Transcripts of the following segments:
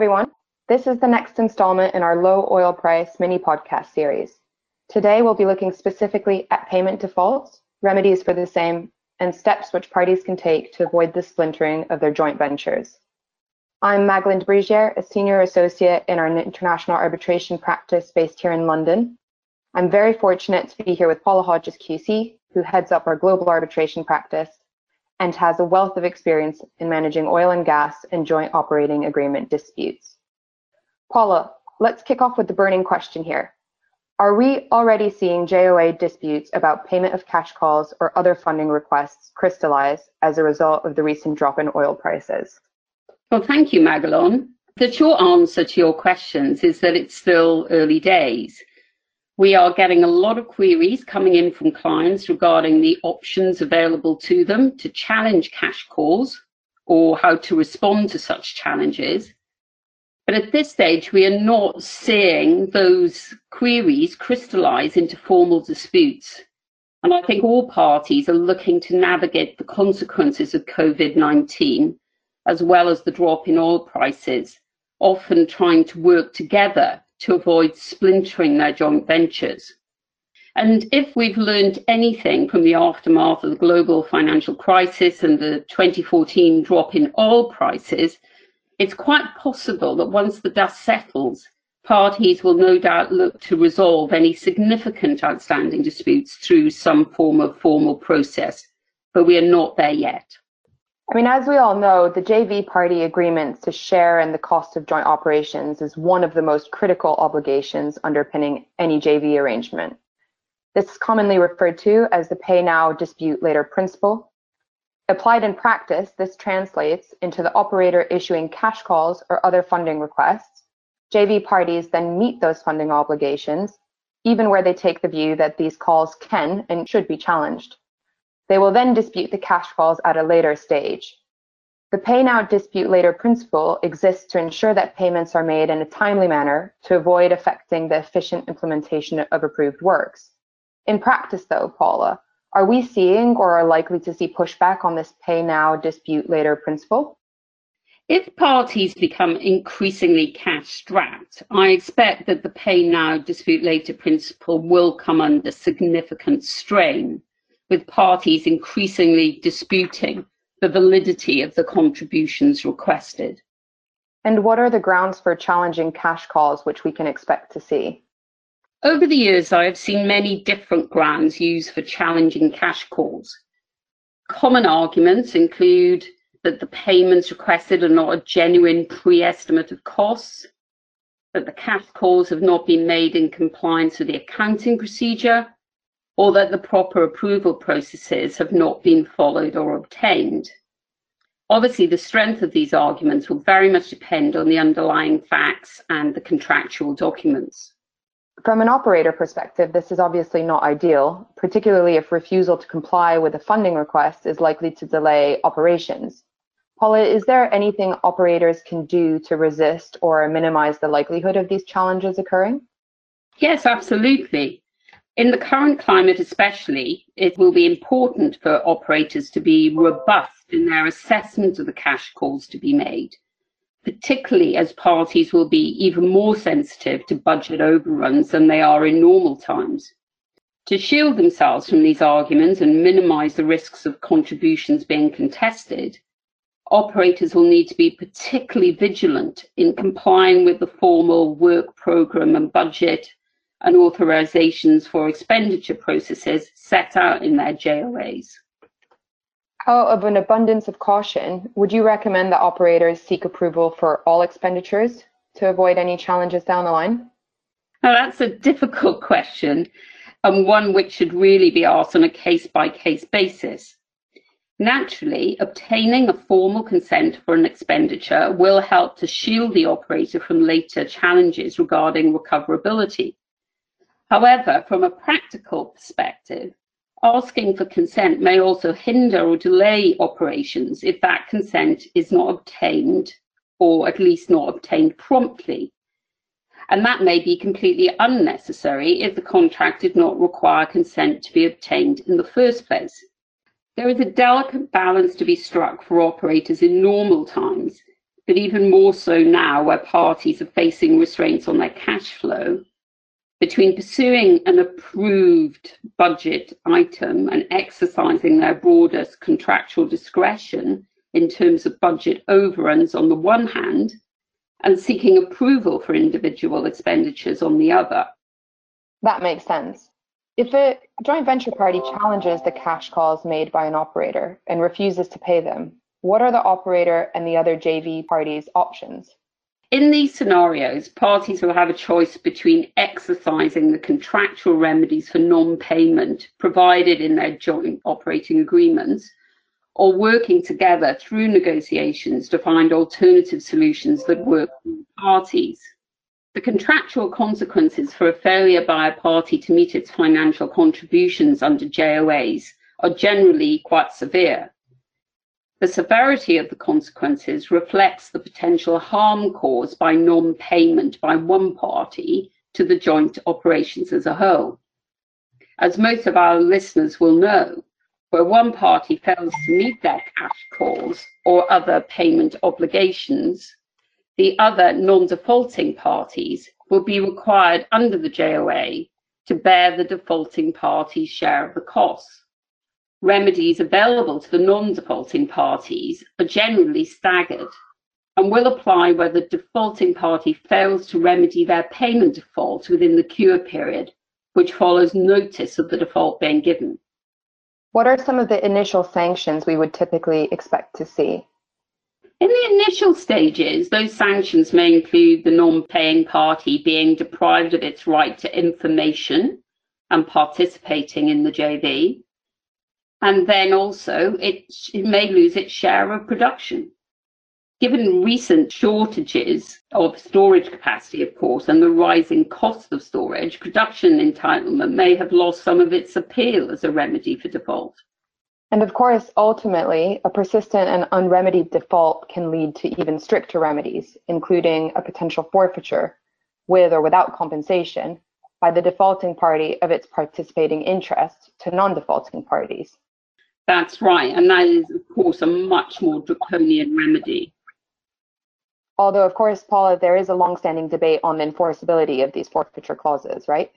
everyone. This is the next installment in our low oil price mini podcast series. Today, we'll be looking specifically at payment defaults, remedies for the same, and steps which parties can take to avoid the splintering of their joint ventures. I'm Magdalene Brigier, a senior associate in our international arbitration practice based here in London. I'm very fortunate to be here with Paula Hodges QC, who heads up our global arbitration practice and has a wealth of experience in managing oil and gas and joint operating agreement disputes. Paula, let's kick off with the burning question here. Are we already seeing JOA disputes about payment of cash calls or other funding requests crystallize as a result of the recent drop in oil prices? Well, thank you, Magalon. The short answer to your questions is that it's still early days. We are getting a lot of queries coming in from clients regarding the options available to them to challenge cash calls or how to respond to such challenges. But at this stage, we are not seeing those queries crystallize into formal disputes. And I think all parties are looking to navigate the consequences of COVID 19, as well as the drop in oil prices, often trying to work together to avoid splintering their joint ventures. And if we've learned anything from the aftermath of the global financial crisis and the 2014 drop in oil prices, it's quite possible that once the dust settles, parties will no doubt look to resolve any significant outstanding disputes through some form of formal process, but we are not there yet. I mean, as we all know, the JV party agreements to share in the cost of joint operations is one of the most critical obligations underpinning any JV arrangement. This is commonly referred to as the pay now, dispute later principle, Applied in practice, this translates into the operator issuing cash calls or other funding requests. JV parties then meet those funding obligations, even where they take the view that these calls can and should be challenged. They will then dispute the cash calls at a later stage. The pay now dispute later principle exists to ensure that payments are made in a timely manner to avoid affecting the efficient implementation of approved works. In practice, though, Paula, are we seeing or are likely to see pushback on this pay now, dispute later principle? If parties become increasingly cash strapped, I expect that the pay now, dispute later principle will come under significant strain, with parties increasingly disputing the validity of the contributions requested. And what are the grounds for challenging cash calls which we can expect to see? Over the years, I have seen many different grounds used for challenging cash calls. Common arguments include that the payments requested are not a genuine pre estimate of costs, that the cash calls have not been made in compliance with the accounting procedure, or that the proper approval processes have not been followed or obtained. Obviously, the strength of these arguments will very much depend on the underlying facts and the contractual documents. From an operator perspective, this is obviously not ideal, particularly if refusal to comply with a funding request is likely to delay operations. Paula, is there anything operators can do to resist or minimize the likelihood of these challenges occurring? Yes, absolutely. In the current climate, especially, it will be important for operators to be robust in their assessment of the cash calls to be made particularly as parties will be even more sensitive to budget overruns than they are in normal times. To shield themselves from these arguments and minimize the risks of contributions being contested, operators will need to be particularly vigilant in complying with the formal work program and budget and authorizations for expenditure processes set out in their JOAs. Out of an abundance of caution, would you recommend that operators seek approval for all expenditures to avoid any challenges down the line? Now, that's a difficult question and one which should really be asked on a case by case basis. Naturally, obtaining a formal consent for an expenditure will help to shield the operator from later challenges regarding recoverability. However, from a practical perspective, Asking for consent may also hinder or delay operations if that consent is not obtained or at least not obtained promptly. And that may be completely unnecessary if the contract did not require consent to be obtained in the first place. There is a delicate balance to be struck for operators in normal times but even more so now where parties are facing restraints on their cash flow, between pursuing an approved budget item and exercising their broadest contractual discretion in terms of budget overruns on the one hand, and seeking approval for individual expenditures on the other. That makes sense. If a joint venture party challenges the cash calls made by an operator and refuses to pay them, what are the operator and the other JV parties' options? In these scenarios, parties will have a choice between exercising the contractual remedies for non payment provided in their joint operating agreements or working together through negotiations to find alternative solutions that work for parties. The contractual consequences for a failure by a party to meet its financial contributions under JOAs are generally quite severe. The severity of the consequences reflects the potential harm caused by non payment by one party to the joint operations as a whole. As most of our listeners will know, where one party fails to meet their cash calls or other payment obligations, the other non defaulting parties will be required under the JOA to bear the defaulting party's share of the costs remedies available to the non-defaulting parties are generally staggered and will apply where the defaulting party fails to remedy their payment default within the cure period, which follows notice of the default being given. What are some of the initial sanctions we would typically expect to see? In the initial stages, those sanctions may include the non paying party being deprived of its right to information and participating in the JV, and then also it, it may lose its share of production. Given recent shortages of storage capacity, of course, and the rising cost of storage, production entitlement may have lost some of its appeal as a remedy for default. And of course, ultimately, a persistent and unremedied default can lead to even stricter remedies, including a potential forfeiture, with or without compensation, by the defaulting party of its participating interest to non defaulting parties. That's right. And that is, of course, a much more draconian remedy. Although, of course, Paula, there is a long-standing debate on the enforceability of these forfeiture clauses, right?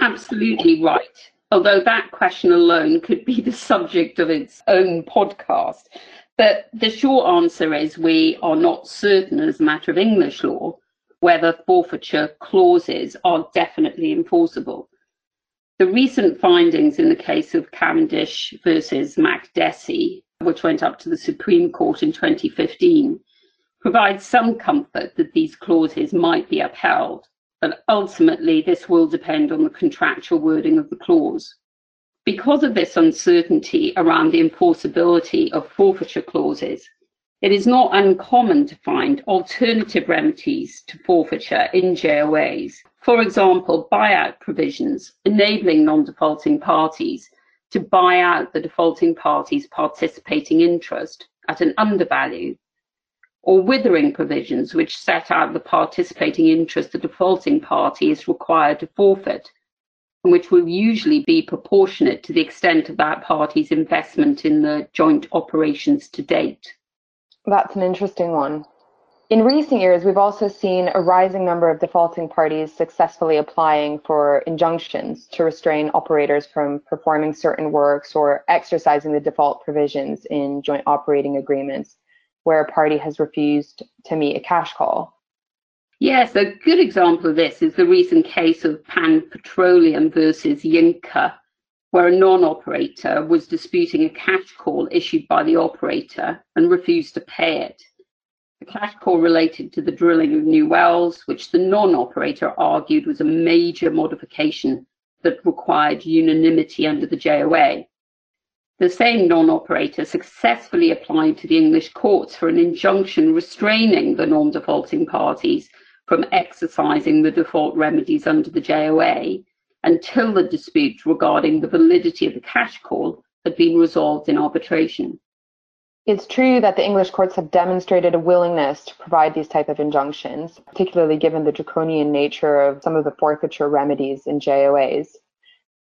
Absolutely right. Although that question alone could be the subject of its own podcast. But the short answer is we are not certain, as a matter of English law, whether forfeiture clauses are definitely enforceable. The recent findings in the case of Cavendish versus Makdessi, which went up to the Supreme Court in 2015, provide some comfort that these clauses might be upheld, but ultimately this will depend on the contractual wording of the clause. Because of this uncertainty around the enforceability of forfeiture clauses, it is not uncommon to find alternative remedies to forfeiture in JOAs. For example, buyout provisions enabling non-defaulting parties to buy out the defaulting party's participating interest at an undervalue, or withering provisions which set out the participating interest the defaulting party is required to forfeit, and which will usually be proportionate to the extent of that party's investment in the joint operations to date. That's an interesting one. In recent years, we've also seen a rising number of defaulting parties successfully applying for injunctions to restrain operators from performing certain works or exercising the default provisions in joint operating agreements where a party has refused to meet a cash call. Yes, a good example of this is the recent case of Pan Petroleum versus Yinka, where a non-operator was disputing a cash call issued by the operator and refused to pay it. The cash call related to the drilling of new wells, which the non-operator argued was a major modification that required unanimity under the JOA. The same non-operator successfully applied to the English courts for an injunction restraining the non-defaulting parties from exercising the default remedies under the JOA until the dispute regarding the validity of the cash call had been resolved in arbitration. It's true that the English courts have demonstrated a willingness to provide these type of injunctions, particularly given the draconian nature of some of the forfeiture remedies in JOAs.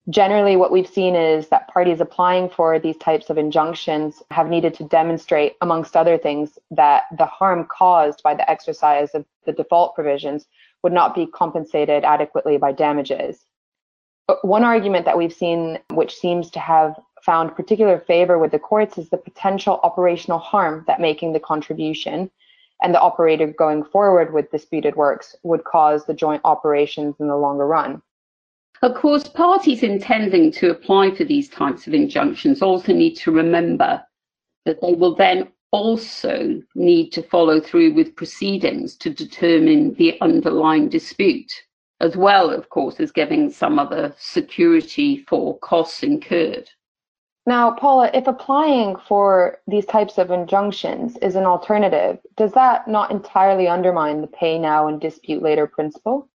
Generally, what we've seen is that parties applying for these types of injunctions have needed to demonstrate, amongst other things, that the harm caused by the exercise of the default provisions would not be compensated adequately by damages. One argument that we've seen, which seems to have found particular favor with the courts, is the potential operational harm that making the contribution and the operator going forward with disputed works would cause the joint operations in the longer run. Of course, parties intending to apply for these types of injunctions also need to remember that they will then also need to follow through with proceedings to determine the underlying dispute, as well, of course, as giving some other security for costs incurred. Now, Paula, if applying for these types of injunctions is an alternative, does that not entirely undermine the pay now and dispute later principle?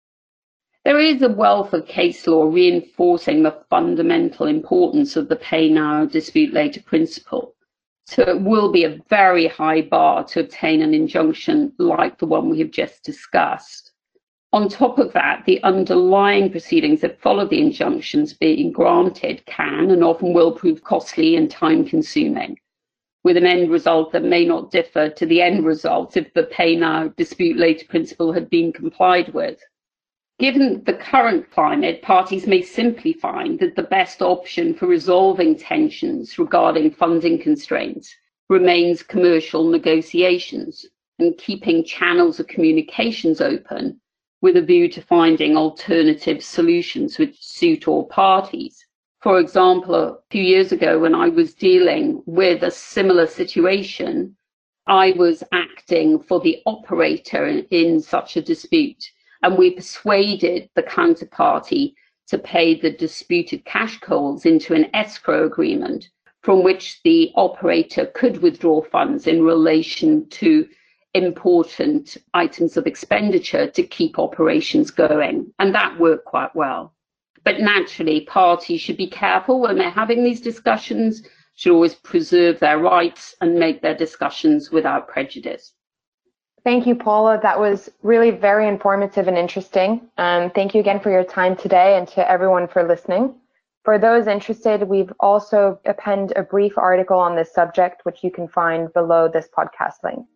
There is a wealth of case law reinforcing the fundamental importance of the pay now, dispute later principle. So it will be a very high bar to obtain an injunction like the one we have just discussed. On top of that, the underlying proceedings that follow the injunctions being granted can and often will prove costly and time consuming, with an end result that may not differ to the end result if the pay now, dispute later principle had been complied with. Given the current climate, parties may simply find that the best option for resolving tensions regarding funding constraints remains commercial negotiations and keeping channels of communications open with a view to finding alternative solutions which suit all parties. For example, a few years ago when I was dealing with a similar situation, I was acting for the operator in, in such a dispute and we persuaded the counterparty to pay the disputed cash calls into an escrow agreement from which the operator could withdraw funds in relation to important items of expenditure to keep operations going. And that worked quite well. But naturally, parties should be careful when they're having these discussions, should always preserve their rights and make their discussions without prejudice. Thank you, Paula. That was really very informative and interesting. Um, thank you again for your time today and to everyone for listening. For those interested, we've also appended a brief article on this subject, which you can find below this podcast link.